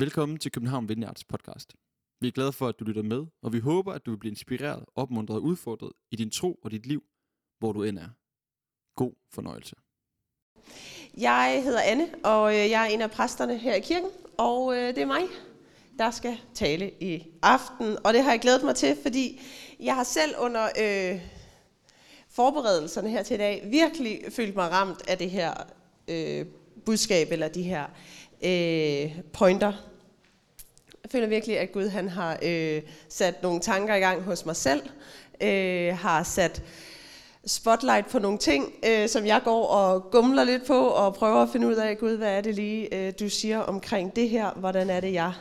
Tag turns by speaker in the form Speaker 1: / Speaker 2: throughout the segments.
Speaker 1: Velkommen til København Vineyards podcast. Vi er glade for, at du lytter med, og vi håber, at du vil blive inspireret, opmuntret og udfordret i din tro og dit liv, hvor du end er. God fornøjelse.
Speaker 2: Jeg hedder Anne, og øh, jeg er en af præsterne her i kirken, og øh, det er mig, der skal tale i aften. Og det har jeg glædet mig til, fordi jeg har selv under øh, forberedelserne her til i dag virkelig følt mig ramt af det her øh, budskab, eller de her øh, pointer. Jeg føler virkelig, at Gud han har øh, sat nogle tanker i gang hos mig selv, øh, har sat spotlight på nogle ting, øh, som jeg går og gumler lidt på, og prøver at finde ud af, Gud, hvad er det lige, øh, du siger omkring det her? Hvordan er det, jeg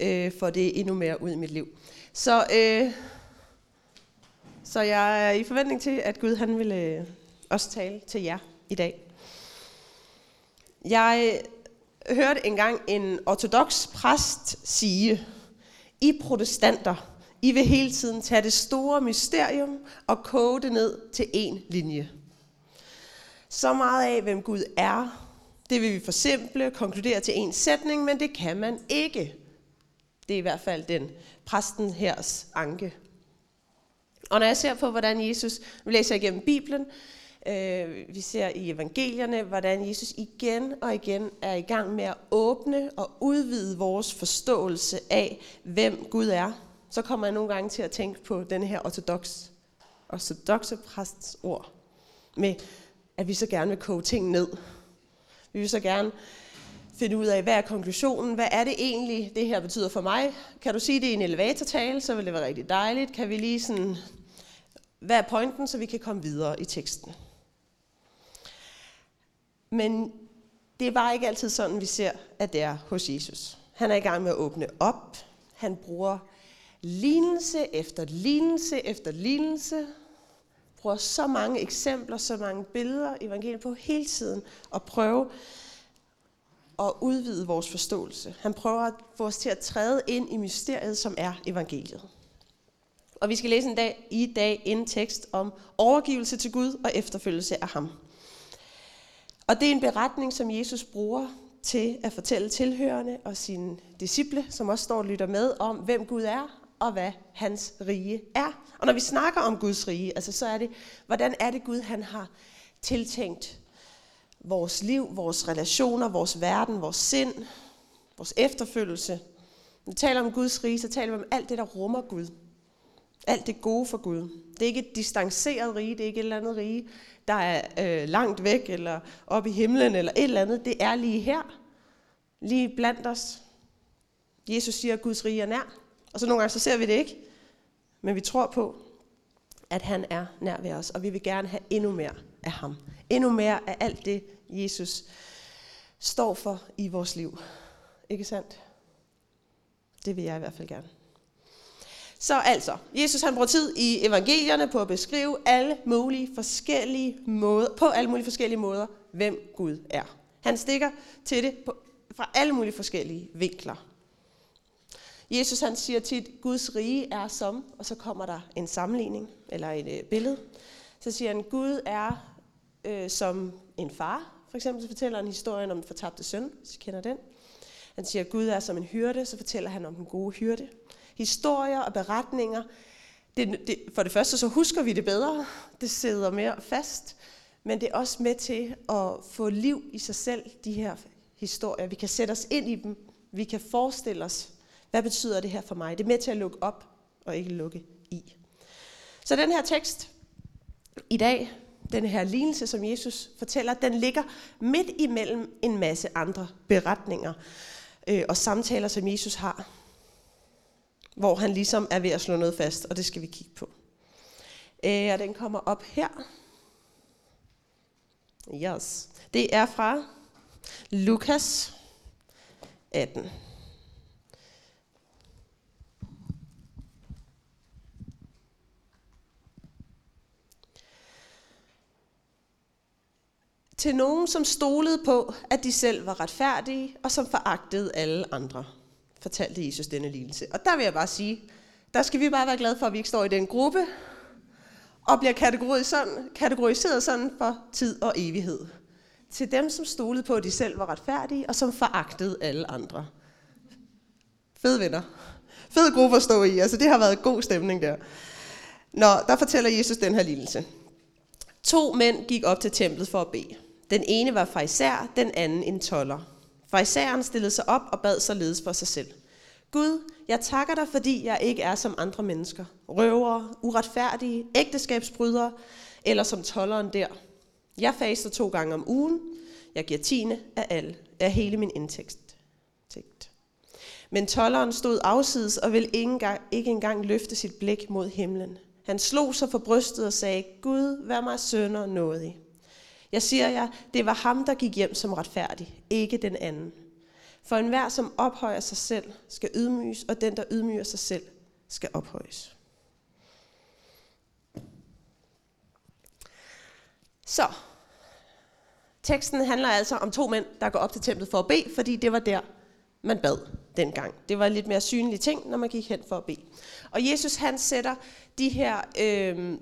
Speaker 2: øh, får det endnu mere ud i mit liv? Så, øh, så jeg er i forventning til, at Gud han vil øh, også tale til jer i dag. Jeg hørte engang en ortodox præst sige, I protestanter, I vil hele tiden tage det store mysterium og koge det ned til én linje. Så meget af, hvem Gud er, det vil vi forsimple, konkludere til en sætning, men det kan man ikke. Det er i hvert fald den præsten hers anke. Og når jeg ser på, hvordan Jesus, vi læser igennem Bibelen, Øh, vi ser i evangelierne, hvordan Jesus igen og igen er i gang med at åbne og udvide vores forståelse af, hvem Gud er. Så kommer jeg nogle gange til at tænke på den her ortodox, ortodoxe præsts ord, med at vi så gerne vil koge ting ned. Vi vil så gerne finde ud af, hvad er konklusionen? Hvad er det egentlig, det her betyder for mig? Kan du sige det i en elevatortale, så vil det være rigtig dejligt. Kan vi lige sådan, hvad er pointen, så vi kan komme videre i teksten? Men det var ikke altid sådan, vi ser, at det er hos Jesus. Han er i gang med at åbne op. Han bruger lignelse efter lignelse efter lignelse. Bruger så mange eksempler, så mange billeder i evangeliet på hele tiden at prøve at udvide vores forståelse. Han prøver at få os til at træde ind i mysteriet, som er evangeliet. Og vi skal læse en dag i dag en tekst om overgivelse til Gud og efterfølgelse af ham. Og det er en beretning, som Jesus bruger til at fortælle tilhørende og sine disciple, som også står og lytter med om, hvem Gud er og hvad hans rige er. Og når vi snakker om Guds rige, altså så er det, hvordan er det Gud, han har tiltænkt vores liv, vores relationer, vores verden, vores sind, vores efterfølgelse. Når vi taler om Guds rige, så taler vi om alt det, der rummer Gud. Alt det gode for Gud. Det er ikke et distanceret rige, det er ikke et eller andet rige, der er øh, langt væk, eller oppe i himlen, eller et eller andet. Det er lige her, lige blandt os. Jesus siger, at Guds rige er nær. Og så nogle gange så ser vi det ikke, men vi tror på, at han er nær ved os, og vi vil gerne have endnu mere af ham. Endnu mere af alt det, Jesus står for i vores liv. Ikke sandt? Det vil jeg i hvert fald gerne. Så altså, Jesus han bruger tid i evangelierne på at beskrive alle mulige forskellige måder, på alle mulige forskellige måder, hvem Gud er. Han stikker til det på, fra alle mulige forskellige vinkler. Jesus han siger tit, Guds rige er som, og så kommer der en sammenligning, eller et øh, billede. Så siger han, Gud er øh, som en far. For eksempel så fortæller han historien om den fortabte søn, hvis I kender den. Han siger, Gud er som en hyrde, så fortæller han om den gode hyrde historier og beretninger. Det, det, for det første så husker vi det bedre, det sidder mere fast, men det er også med til at få liv i sig selv, de her historier. Vi kan sætte os ind i dem, vi kan forestille os, hvad betyder det her for mig? Det er med til at lukke op og ikke lukke i. Så den her tekst i dag, den her lignelse, som Jesus fortæller, den ligger midt imellem en masse andre beretninger øh, og samtaler, som Jesus har hvor han ligesom er ved at slå noget fast, og det skal vi kigge på. Øh, og den kommer op her. Yes. Det er fra Lukas 18. Til nogen, som stolede på, at de selv var retfærdige, og som foragtede alle andre fortalte Jesus denne lignelse. Og der vil jeg bare sige, der skal vi bare være glade for, at vi ikke står i den gruppe, og bliver kategoriseret sådan, kategoriseret sådan for tid og evighed. Til dem, som stolede på, at de selv var retfærdige, og som foragtede alle andre. Fede venner. Fed gruppe at stå i. Altså, det har været god stemning der. Nå, der fortæller Jesus den her lignelse. To mænd gik op til templet for at bede. Den ene var farisær, den anden en toller. Farisæeren stillede sig op og bad således for sig selv. Gud, jeg takker dig, fordi jeg ikke er som andre mennesker. Røvere, uretfærdige, ægteskabsbrydere, eller som tolleren der. Jeg faster to gange om ugen. Jeg giver tiende af, alle, af hele min indtægt. Men tolleren stod afsides og ville ikke engang, ikke engang løfte sit blik mod himlen. Han slog sig for brystet og sagde, Gud, vær mig sønder nådig. Jeg siger jer, det var ham, der gik hjem som retfærdig, ikke den anden. For enhver, som ophøjer sig selv, skal ydmyges, og den, der ydmyger sig selv, skal ophøjes. Så, teksten handler altså om to mænd, der går op til templet for at bede, fordi det var der, man bad dengang. Det var en lidt mere synlige ting, når man gik hen for at bede. Og Jesus han sætter de her øh,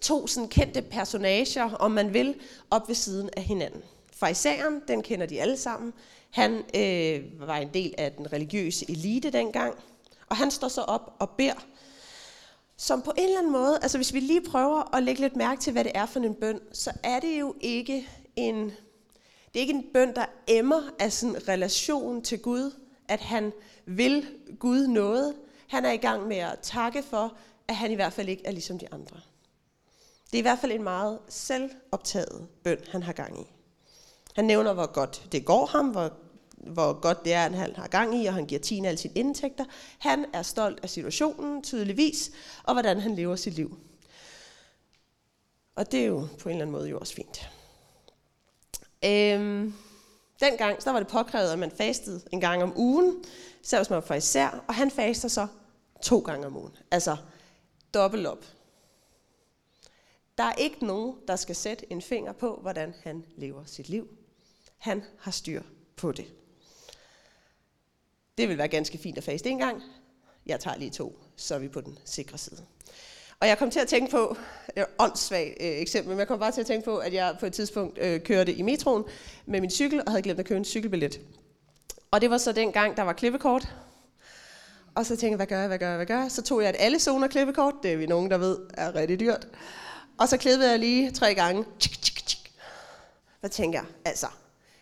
Speaker 2: to sådan kendte personager, om man vil, op ved siden af hinanden. Farisæeren, den kender de alle sammen. Han øh, var en del af den religiøse elite dengang. Og han står så op og beder, som på en eller anden måde, altså hvis vi lige prøver at lægge lidt mærke til, hvad det er for en bøn, så er det jo ikke en, det er ikke en bøn, der emmer af sådan en relation til Gud, at han vil Gud noget. Han er i gang med at takke for, at han i hvert fald ikke er ligesom de andre. Det er i hvert fald en meget selvoptaget bøn, han har gang i. Han nævner, hvor godt det går ham, hvor, hvor godt det er, at han har gang i, og han giver Tina alle sine indtægter. Han er stolt af situationen, tydeligvis, og hvordan han lever sit liv. Og det er jo på en eller anden måde jo også fint. Øhm, dengang så var det påkrævet, at man fastede en gang om ugen, selv hvis man var især, og han faster så to gange om ugen. Altså dobbelt op. Der er ikke nogen, der skal sætte en finger på, hvordan han lever sit liv. Han har styr på det. Det vil være ganske fint at faste en gang. Jeg tager lige to, så er vi på den sikre side. Og jeg kom til at tænke på, det er et åndssvagt øh, eksempel, men jeg kom bare til at tænke på, at jeg på et tidspunkt øh, kørte i metroen med min cykel, og havde glemt at købe en cykelbillet. Og det var så den gang, der var klippekort. Og så tænkte jeg, hvad gør jeg, hvad gør jeg, hvad gør jeg? Så tog jeg et alle zoner klippekort, det er vi nogen, der ved er rigtig dyrt. Og så klippede jeg lige tre gange. Hvad tænker jeg? Altså,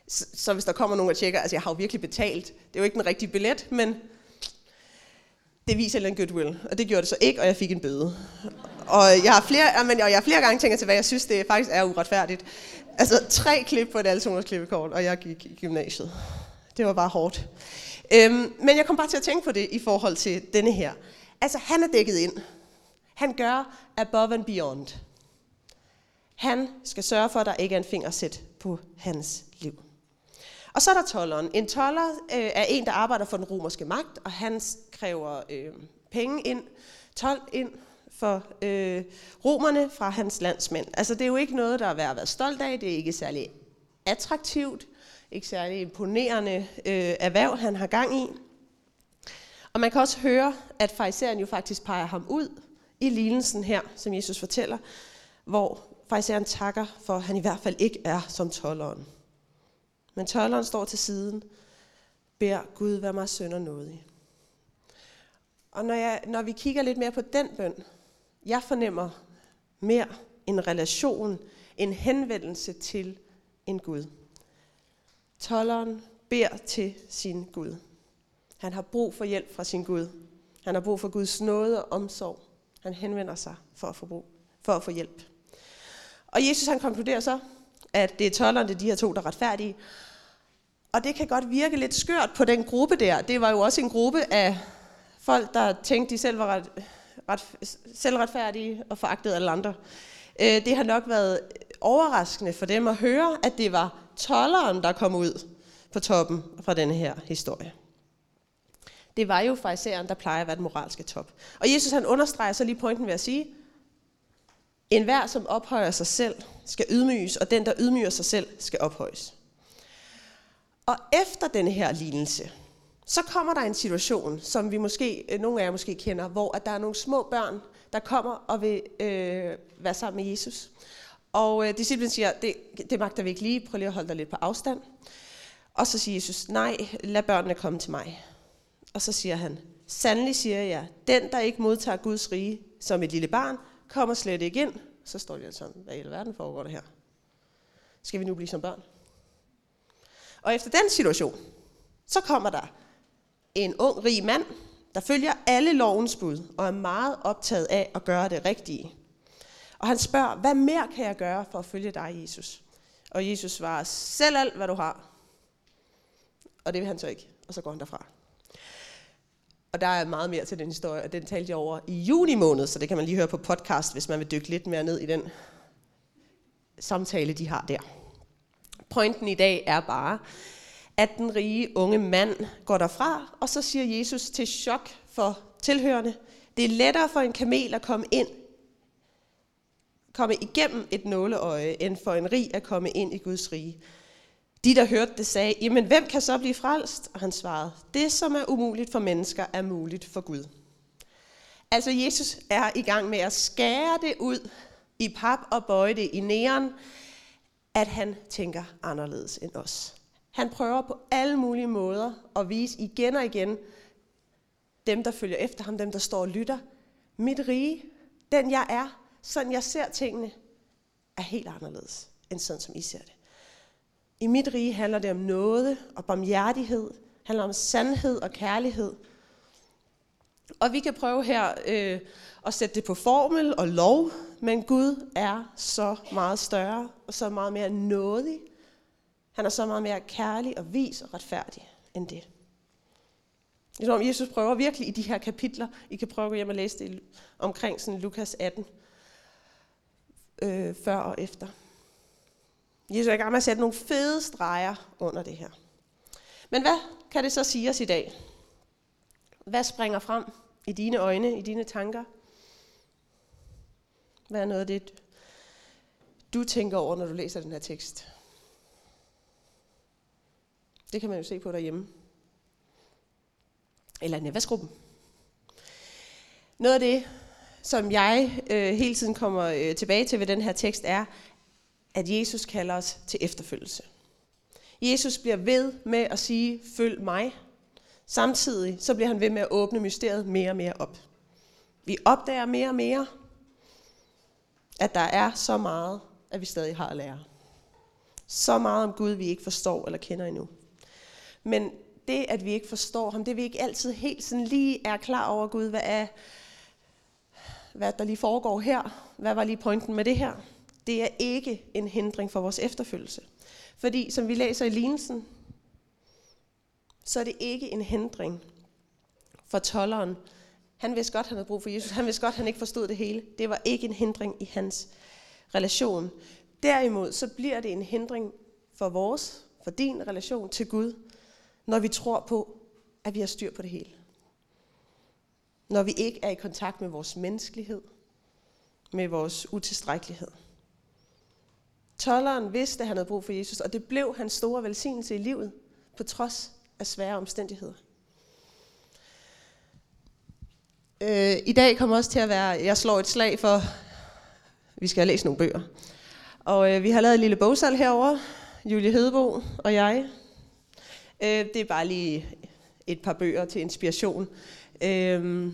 Speaker 2: så, så hvis der kommer nogen og tjekker, altså jeg har jo virkelig betalt. Det er jo ikke den rigtige billet, men det viser en goodwill. Og det gjorde det så ikke, og jeg fik en bøde. Og jeg har flere, men jeg har flere gange tænkt tilbage, jeg synes, det faktisk er uretfærdigt. Altså tre klip på et Altoners klippekort, og jeg gik i gymnasiet. Det var bare hårdt. Øhm, men jeg kom bare til at tænke på det i forhold til denne her. Altså, han er dækket ind. Han gør above and beyond. Han skal sørge for, at der ikke er en fingersæt på hans liv. Og så er der tolleren. En toller øh, er en, der arbejder for den romerske magt, og han kræver øh, penge ind, tolv ind for øh, romerne fra hans landsmænd. Altså det er jo ikke noget, der er værd at være stolt af. Det er ikke særlig attraktivt, ikke særlig imponerende øh, erhverv, han har gang i. Og man kan også høre, at fariseren jo faktisk peger ham ud i lignelsen her, som Jesus fortæller, hvor fariseren takker for, at han i hvert fald ikke er som tolleren. Men tolleren står til siden, beder Gud vær mig sønder nådig. Og når, jeg, når vi kigger lidt mere på den bøn, jeg fornemmer mere en relation, en henvendelse til en Gud. Tolleren beder til sin Gud. Han har brug for hjælp fra sin Gud. Han har brug for Guds nåde og omsorg. Han henvender sig for at få, brug, for at få hjælp. Og Jesus han konkluderer så, at det er tollerne, de her to, der er retfærdige. Og det kan godt virke lidt skørt på den gruppe der. Det var jo også en gruppe af folk, der tænkte, de selv var ret, ret, selvretfærdige og foragtede alle andre. Øh, det har nok været overraskende for dem at høre, at det var tolleren, der kom ud på toppen fra denne her historie. Det var jo farisæeren, der plejer at være den moralske top. Og Jesus han understreger så lige pointen ved at sige, en hver, som ophøjer sig selv, skal ydmyges, og den, der ydmyger sig selv, skal ophøjes. Og efter denne her lignelse, så kommer der en situation, som vi måske, øh, nogle af jer måske kender, hvor at der er nogle små børn, der kommer og vil øh, være sammen med Jesus. Og øh, disciplen siger, det, det magter vi ikke lige, prøv lige at holde dig lidt på afstand. Og så siger Jesus, nej, lad børnene komme til mig. Og så siger han, sandelig siger jeg, den der ikke modtager Guds rige som et lille barn, kommer slet ikke ind. Så står de altså, hvad i alverden foregår det her? Skal vi nu blive som børn? Og efter den situation, så kommer der en ung, rig mand, der følger alle lovens bud og er meget optaget af at gøre det rigtige. Og han spørger, hvad mere kan jeg gøre for at følge dig, Jesus? Og Jesus svarer, selv alt, hvad du har. Og det vil han så ikke. Og så går han derfra. Og der er meget mere til den historie, og den talte jeg over i juni måned, så det kan man lige høre på podcast, hvis man vil dykke lidt mere ned i den samtale, de har der. Pointen i dag er bare, at den rige unge mand går derfra, og så siger Jesus til chok for tilhørende, det er lettere for en kamel at komme ind, komme igennem et nåleøje, end for en rig at komme ind i Guds rige. De, der hørte det, sagde, jamen hvem kan så blive frelst? Og han svarede, det som er umuligt for mennesker, er muligt for Gud. Altså Jesus er i gang med at skære det ud i pap og bøje det i næren, at han tænker anderledes end os. Han prøver på alle mulige måder at vise igen og igen dem, der følger efter ham, dem, der står og lytter. Mit rige, den jeg er, sådan jeg ser tingene, er helt anderledes end sådan, som I ser det. I mit rige handler det om noget og barmhjertighed, handler om sandhed og kærlighed. Og vi kan prøve her øh, at sætte det på formel og lov, men Gud er så meget større og så meget mere nådig. Han er så meget mere kærlig og vis og retfærdig end det. Det er som Jesus prøver virkelig i de her kapitler, I kan prøve at gå hjem og læse det omkring sådan Lukas 18, øh, før og efter. Jesus er i gang med at sætte nogle fede streger under det her. Men hvad kan det så sige os i dag? Hvad springer frem i dine øjne, i dine tanker? Hvad er noget af det, du tænker over, når du læser den her tekst? Det kan man jo se på derhjemme. Eller i netværksgruppen. Noget af det, som jeg øh, hele tiden kommer øh, tilbage til ved den her tekst, er, at Jesus kalder os til efterfølgelse. Jesus bliver ved med at sige, følg mig. Samtidig så bliver han ved med at åbne mysteriet mere og mere op. Vi opdager mere og mere, at der er så meget, at vi stadig har at lære. Så meget om Gud, vi ikke forstår eller kender endnu. Men det, at vi ikke forstår ham, det vi ikke altid helt sådan lige er klar over Gud, hvad er, hvad der lige foregår her, hvad var lige pointen med det her, det er ikke en hindring for vores efterfølgelse. Fordi, som vi læser i lignelsen, så er det ikke en hindring for tolleren. Han vidste godt, han havde brug for Jesus. Han vidste godt, han ikke forstod det hele. Det var ikke en hindring i hans relation. Derimod, så bliver det en hindring for vores, for din relation til Gud, når vi tror på, at vi har styr på det hele. Når vi ikke er i kontakt med vores menneskelighed, med vores utilstrækkelighed. Tolleren vidste, at han havde brug for Jesus, og det blev hans store velsignelse i livet, på trods af svære omstændigheder. Øh, I dag kommer også til at være, jeg slår et slag for, vi skal have læst nogle bøger. Og øh, vi har lavet en lille bogsal herover, Julie Hedebo og jeg. Øh, det er bare lige et par bøger til inspiration. Øh,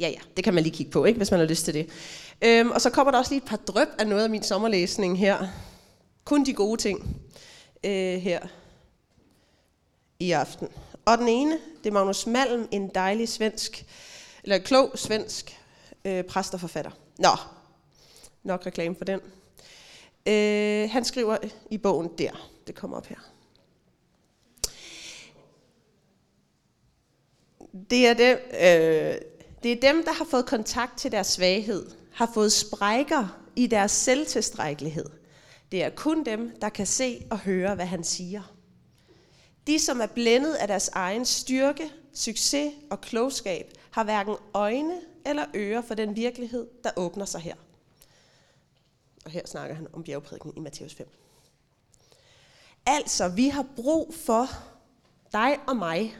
Speaker 2: ja, ja, det kan man lige kigge på, ikke, hvis man har lyst til det. Øhm, og så kommer der også lige et par drøb af noget af min sommerlæsning her. Kun de gode ting øh, her i aften. Og den ene, det er Magnus Malm, en dejlig svensk, eller klog svensk øh, præst og forfatter. Nå, nok reklame for den. Øh, han skriver i bogen der, det kommer op her. Det er, dem, øh, det er dem, der har fået kontakt til deres svaghed, har fået sprækker i deres selvtilstrækkelighed. Det er kun dem, der kan se og høre, hvad han siger. De, som er blændet af deres egen styrke, succes og klogskab, har hverken øjne eller ører for den virkelighed, der åbner sig her. Og her snakker han om bjergprædiken i Matthæus 5. Altså, vi har brug for, dig og mig,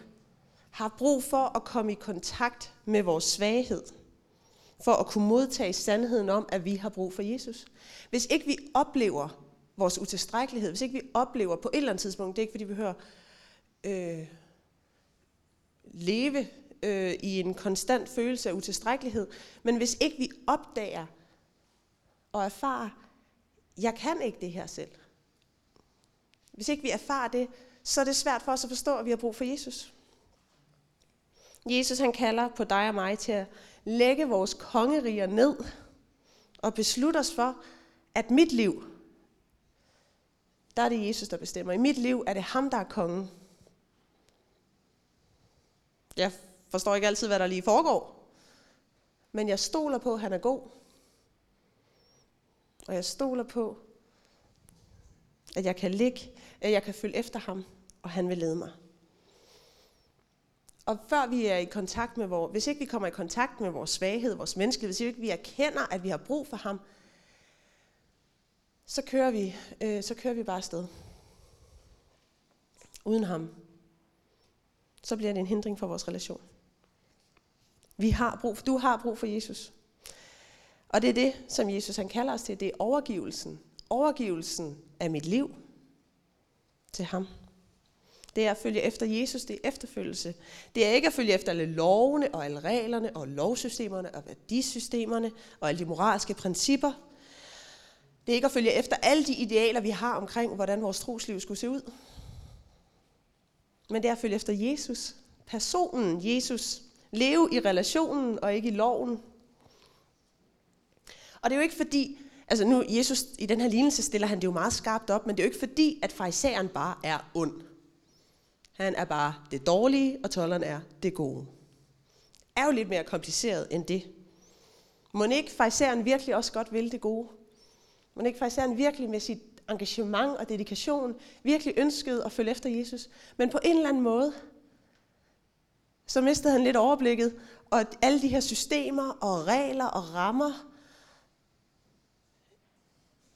Speaker 2: har brug for at komme i kontakt med vores svaghed – for at kunne modtage sandheden om, at vi har brug for Jesus. Hvis ikke vi oplever vores utilstrækkelighed, hvis ikke vi oplever på et eller andet tidspunkt, det er ikke fordi vi hører, øh, leve øh, i en konstant følelse af utilstrækkelighed. Men hvis ikke vi opdager og erfarer, jeg kan ikke det her selv. Hvis ikke vi erfarer det, så er det svært for os at forstå, at vi har brug for Jesus. Jesus han kalder på dig og mig til at lægge vores kongeriger ned og beslutte os for, at mit liv, der er det Jesus, der bestemmer. I mit liv er det ham, der er kongen. Jeg forstår ikke altid, hvad der lige foregår, men jeg stoler på, at han er god. Og jeg stoler på, at jeg kan ligge, at jeg kan følge efter ham, og han vil lede mig. Og før vi er i kontakt med vores, hvis ikke vi kommer i kontakt med vores svaghed, vores menneskelighed, hvis ikke vi erkender, at vi har brug for ham, så kører vi, øh, så kører vi bare afsted. Uden ham. Så bliver det en hindring for vores relation. Vi har brug for, du har brug for Jesus. Og det er det, som Jesus han kalder os til. Det er overgivelsen. Overgivelsen af mit liv til ham. Det er at følge efter Jesus, det er efterfølgelse. Det er ikke at følge efter alle lovene og alle reglerne og lovsystemerne og værdisystemerne og alle de moralske principper. Det er ikke at følge efter alle de idealer, vi har omkring, hvordan vores trosliv skulle se ud. Men det er at følge efter Jesus. Personen Jesus. Leve i relationen og ikke i loven. Og det er jo ikke fordi, altså nu Jesus i den her lignelse stiller han det jo meget skarpt op, men det er jo ikke fordi, at farisæeren bare er ond. Han er bare det dårlige, og tolleren er det gode. Er jo lidt mere kompliceret end det. Må ikke fejseren virkelig også godt vil det gode? Må ikke fejseren virkelig med sit engagement og dedikation virkelig ønskede at følge efter Jesus? Men på en eller anden måde, så mistede han lidt overblikket, og alle de her systemer og regler og rammer,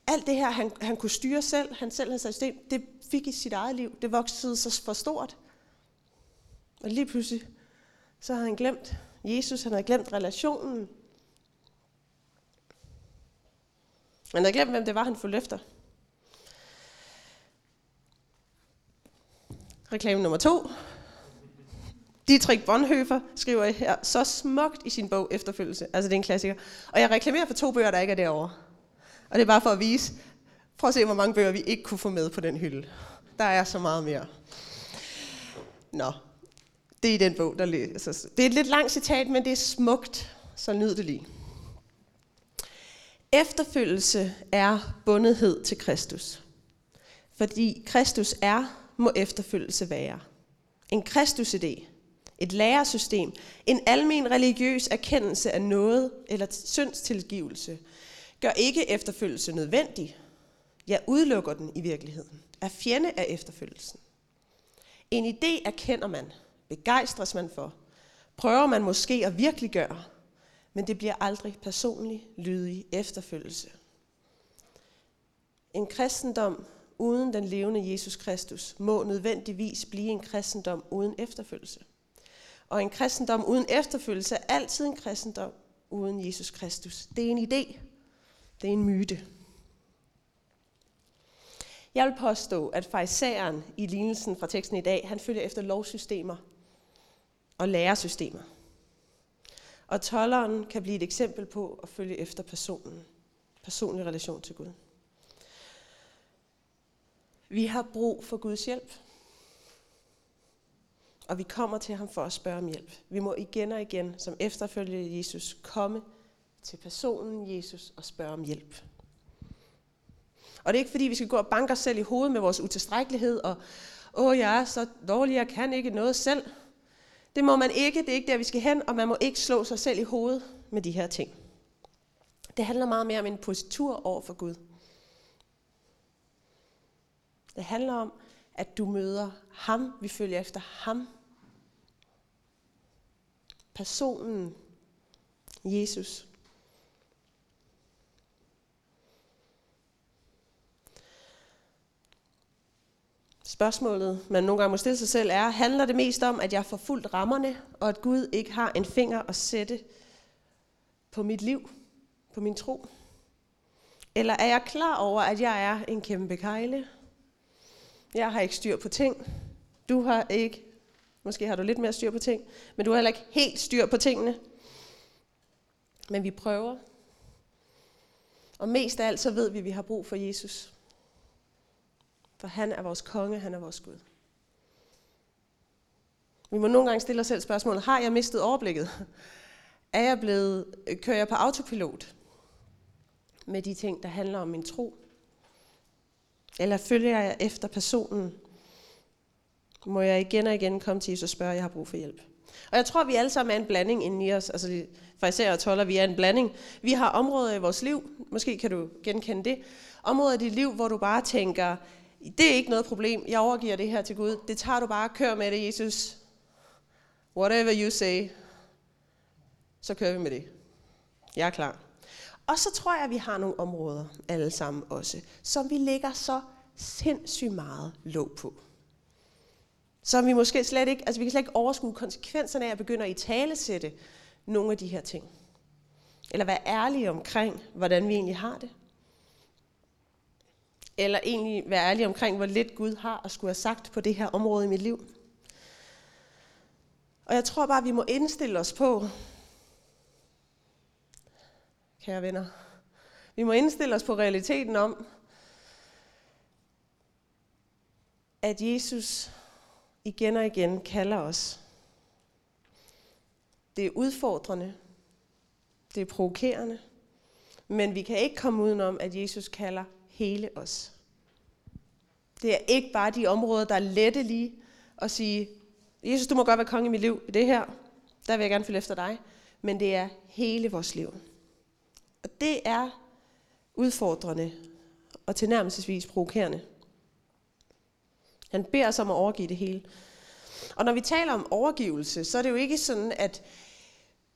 Speaker 2: alt det her, han, han kunne styre selv, han selv havde sat system, det fik i sit eget liv. Det voksede så for stort. Og lige pludselig, så havde han glemt Jesus, han havde glemt relationen. Han havde glemt, hvem det var, han fulgte efter. Reklame nummer to. Dietrich Bonhoeffer skriver her så smukt i sin bog Efterfølgelse. Altså det er en klassiker. Og jeg reklamerer for to bøger, der ikke er derovre. Og det er bare for at vise, prøv at se, hvor mange bøger vi ikke kunne få med på den hylde. Der er så meget mere. Nå, det er i den bog, der læses. Altså, det er et lidt langt citat, men det er smukt, så nyd det lige. Efterfølgelse er bundethed til Kristus. Fordi Kristus er, må efterfølgelse være. En Kristus-idé, et læresystem, en almen religiøs erkendelse af noget eller syndstilgivelse, gør ikke efterfølgelse nødvendig. Jeg udelukker den i virkeligheden. Er fjende af efterfølgelsen. En idé erkender man, begejstres man for, prøver man måske at virkeliggøre, men det bliver aldrig personlig, lydig efterfølgelse. En kristendom uden den levende Jesus Kristus må nødvendigvis blive en kristendom uden efterfølgelse. Og en kristendom uden efterfølgelse er altid en kristendom uden Jesus Kristus. Det er en idé. Det er en myte. Jeg vil påstå, at fejseren i lignelsen fra teksten i dag, han følger efter lovsystemer og lærersystemer. Og tolleren kan blive et eksempel på at følge efter personen. Personlig relation til Gud. Vi har brug for Guds hjælp. Og vi kommer til ham for at spørge om hjælp. Vi må igen og igen, som efterfølger Jesus, komme til personen Jesus og spørge om hjælp. Og det er ikke fordi, vi skal gå og banke os selv i hovedet med vores utilstrækkelighed, og åh, jeg er så dårlig, jeg kan ikke noget selv. Det må man ikke, det er ikke der, vi skal hen, og man må ikke slå sig selv i hovedet med de her ting. Det handler meget mere om en positur over for Gud. Det handler om, at du møder ham, vi følger efter ham. Personen, Jesus. Spørgsmålet, man nogle gange må stille sig selv, er, handler det mest om, at jeg får fuldt rammerne, og at Gud ikke har en finger at sætte på mit liv, på min tro? Eller er jeg klar over, at jeg er en kæmpe kejle? Jeg har ikke styr på ting. Du har ikke Måske har du lidt mere styr på ting, men du har heller ikke helt styr på tingene. Men vi prøver. Og mest af alt så ved vi, at vi har brug for Jesus. For han er vores konge, han er vores Gud. Vi må nogle gange stille os selv spørgsmålet, har jeg mistet overblikket? Er jeg blevet, kører jeg på autopilot med de ting, der handler om min tro? Eller følger jeg efter personen? Må jeg igen og igen komme til Jesus og spørge, at jeg har brug for hjælp? Og jeg tror, vi alle sammen er en blanding inde i os. Altså, for især og toller, vi er en blanding. Vi har områder i vores liv, måske kan du genkende det, områder i dit liv, hvor du bare tænker, det er ikke noget problem, jeg overgiver det her til Gud. Det tager du bare, kør med det, Jesus. Whatever you say, så kører vi med det. Jeg er klar. Og så tror jeg, at vi har nogle områder, alle sammen også, som vi lægger så sindssygt meget låg på. Så vi måske slet ikke, altså vi kan slet ikke overskue konsekvenserne af at begynde at i tale sætte nogle af de her ting. Eller være ærlige omkring, hvordan vi egentlig har det. Eller egentlig være ærlig omkring, hvor lidt Gud har at skulle have sagt på det her område i mit liv. Og jeg tror bare, at vi må indstille os på, kære venner, vi må indstille os på realiteten om, at Jesus igen og igen kalder os. Det er udfordrende. Det er provokerende. Men vi kan ikke komme udenom, at Jesus kalder hele os. Det er ikke bare de områder, der er lette lige at sige, Jesus, du må godt være konge i mit liv i det her. Der vil jeg gerne følge efter dig. Men det er hele vores liv. Og det er udfordrende og tilnærmelsesvis provokerende. Han beder os om at overgive det hele. Og når vi taler om overgivelse, så er det jo ikke sådan, at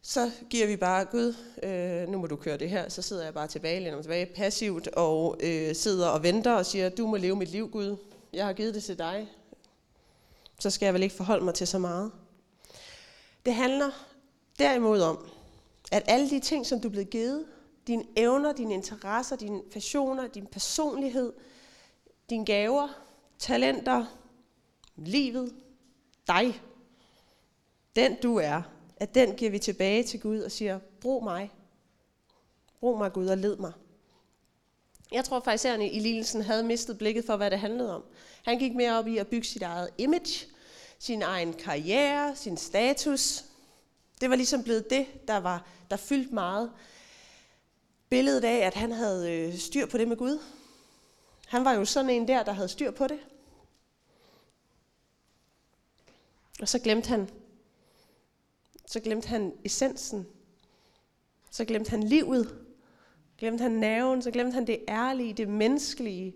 Speaker 2: så giver vi bare, Gud, øh, nu må du køre det her, så sidder jeg bare tilbage, læner tilbage passivt og øh, sidder og venter og siger, du må leve mit liv, Gud. Jeg har givet det til dig. Så skal jeg vel ikke forholde mig til så meget. Det handler derimod om, at alle de ting, som du er blevet givet, dine evner, dine interesser, dine passioner, din personlighed, dine gaver, talenter, livet, dig, den du er, at den giver vi tilbage til Gud og siger, brug mig. Brug mig Gud og led mig. Jeg tror faktisk, at i Lillesen havde mistet blikket for, hvad det handlede om. Han gik mere op i at bygge sit eget image, sin egen karriere, sin status. Det var ligesom blevet det, der, var, der fyldte meget. Billedet af, at han havde øh, styr på det med Gud. Han var jo sådan en der, der havde styr på det. Og så glemte han, så glemte han essensen. Så glemte han livet. Glemte han nerven, så glemte han det ærlige, det menneskelige.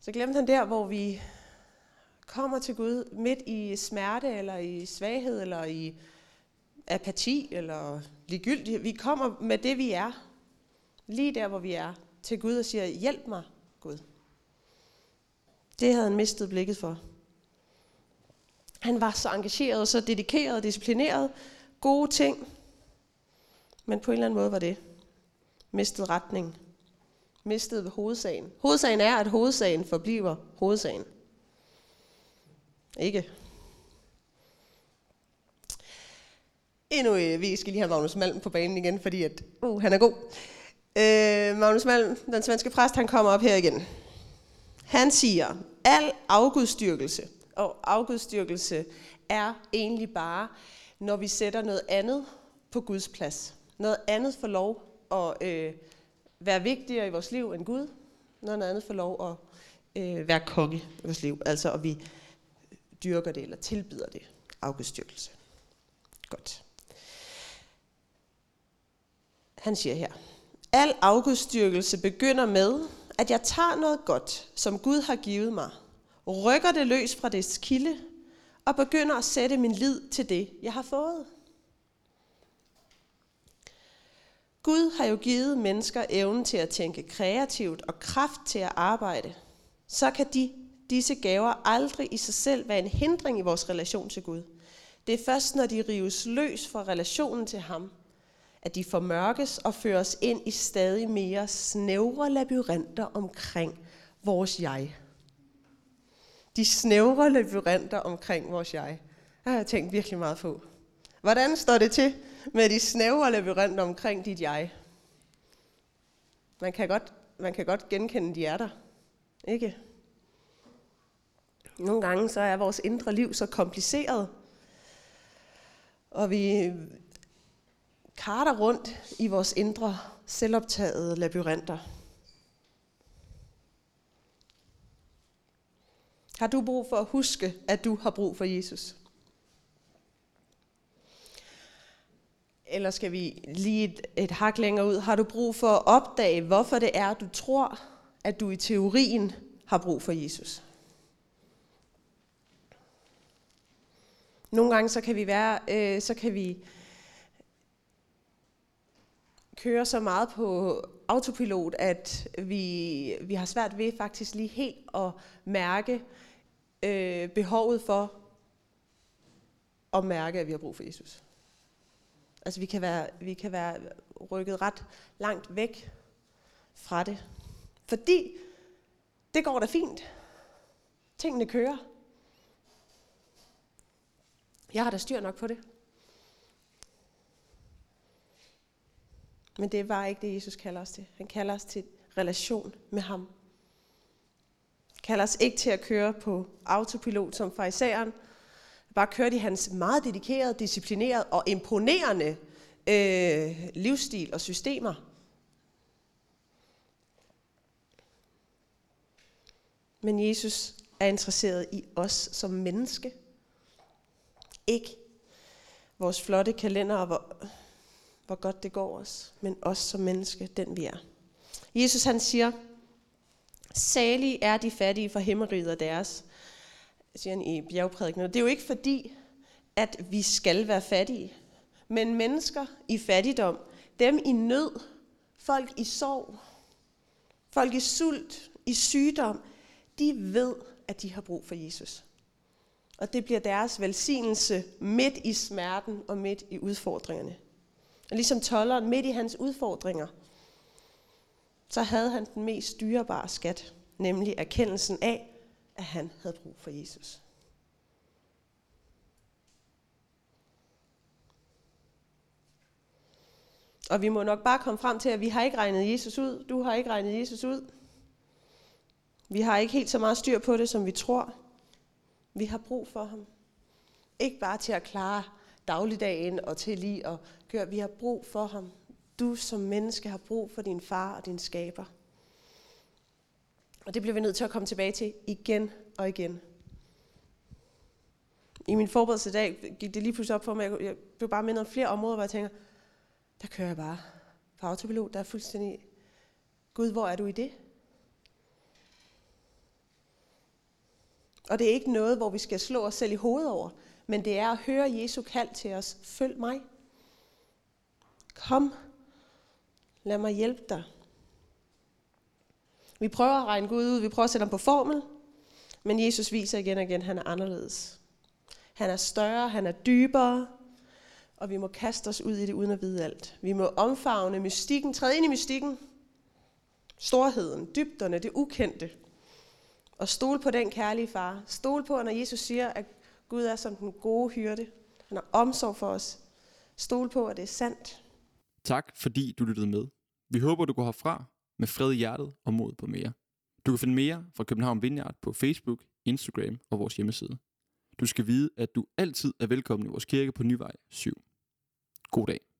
Speaker 2: Så glemte han der, hvor vi kommer til Gud midt i smerte, eller i svaghed, eller i apati, eller ligegyldighed. Vi kommer med det, vi er. Lige der, hvor vi er. Til Gud og siger, hjælp mig, Gud. Det havde han mistet blikket for. Han var så engageret, så dedikeret disciplineret. Gode ting. Men på en eller anden måde var det mistet retning. Mistet hovedsagen. Hovedsagen er, at hovedsagen forbliver hovedsagen. Ikke? Endnu, øh, vi skal lige have Magnus Malm på banen igen, fordi at, uh, han er god. Øh, Magnus Malm, den svenske præst, han kommer op her igen. Han siger, al afgudstyrkelse, og afgudstyrkelse er egentlig bare, når vi sætter noget andet på Guds plads. Noget andet får lov at øh, være vigtigere i vores liv end Gud. Noget andet får lov at øh, være konge i vores liv. Altså at vi dyrker det eller tilbyder det. Afgudstyrkelse. Godt. Han siger her, al afgudstyrkelse begynder med, at jeg tager noget godt, som Gud har givet mig, rykker det løs fra dets kilde og begynder at sætte min lid til det, jeg har fået. Gud har jo givet mennesker evnen til at tænke kreativt og kraft til at arbejde. Så kan de, disse gaver aldrig i sig selv være en hindring i vores relation til Gud. Det er først, når de rives løs fra relationen til ham, at de formørkes og føres ind i stadig mere snævre labyrinter omkring vores jeg. De snævre labyrinter omkring vores jeg. Det har jeg tænkt virkelig meget på. Hvordan står det til med de snævre labyrinter omkring dit jeg? Man kan godt, man kan godt genkende, de er der. Ikke? Nogle gange så er vores indre liv så kompliceret, og vi karter rundt i vores indre selvoptagede labyrinter. Har du brug for at huske, at du har brug for Jesus? Eller skal vi lige et, et hak længere ud? Har du brug for at opdage, hvorfor det er, du tror, at du i teorien har brug for Jesus? Nogle gange så kan vi være, øh, så kan vi køre så meget på autopilot, at vi, vi har svært ved faktisk lige helt at mærke øh, behovet for at mærke, at vi har brug for Jesus. Altså vi kan være, vi kan være rykket ret langt væk fra det. Fordi det går da fint. Tingene kører. Jeg har da styr nok på det. Men det er bare ikke det, Jesus kalder os til. Han kalder os til relation med ham. Kalder os ikke til at køre på autopilot som farisæeren. Bare kørte i hans meget dedikerede, disciplinerede og imponerende øh, livsstil og systemer. Men Jesus er interesseret i os som menneske. Ikke vores flotte kalender og hvor, hvor godt det går os, men os som menneske, den vi er. Jesus han siger, salige er de fattige for himmeriget deres, siger han i bjergprædikenen. Det er jo ikke fordi, at vi skal være fattige, men mennesker i fattigdom, dem i nød, folk i sorg, folk i sult, i sygdom, de ved, at de har brug for Jesus. Og det bliver deres velsignelse midt i smerten og midt i udfordringerne. Og ligesom tolleren midt i hans udfordringer, så havde han den mest dyrebare skat, nemlig erkendelsen af, at han havde brug for Jesus. Og vi må nok bare komme frem til, at vi har ikke regnet Jesus ud. Du har ikke regnet Jesus ud. Vi har ikke helt så meget styr på det, som vi tror. Vi har brug for ham. Ikke bare til at klare dagligdagen og til lige at gøre. Vi har brug for ham. Du som menneske har brug for din far og din skaber. Og det bliver vi nødt til at komme tilbage til igen og igen. I min forberedelse i dag gik det lige pludselig op for mig. Jeg blev bare mindet om flere områder, hvor jeg tænker, der kører jeg bare på autopilot. Der er fuldstændig, Gud, hvor er du i det? Og det er ikke noget, hvor vi skal slå os selv i hovedet over, men det er at høre Jesu kald til os. Følg mig. Kom. Lad mig hjælpe dig. Vi prøver at regne Gud ud, vi prøver at sætte ham på formel, men Jesus viser igen og igen, at han er anderledes. Han er større, han er dybere, og vi må kaste os ud i det uden at vide alt. Vi må omfavne mystikken, træde ind i mystikken, storheden, dybderne, det ukendte, og stole på den kærlige far. Stole på, når Jesus siger, at Gud er som den gode hyrde. Han har omsorg for os. Stole på, at det er sandt.
Speaker 1: Tak fordi du lyttede med. Vi håber, du går herfra med fred i hjertet og mod på mere. Du kan finde mere fra København Vineyard på Facebook, Instagram og vores hjemmeside. Du skal vide, at du altid er velkommen i vores kirke på Nyvej 7. God dag.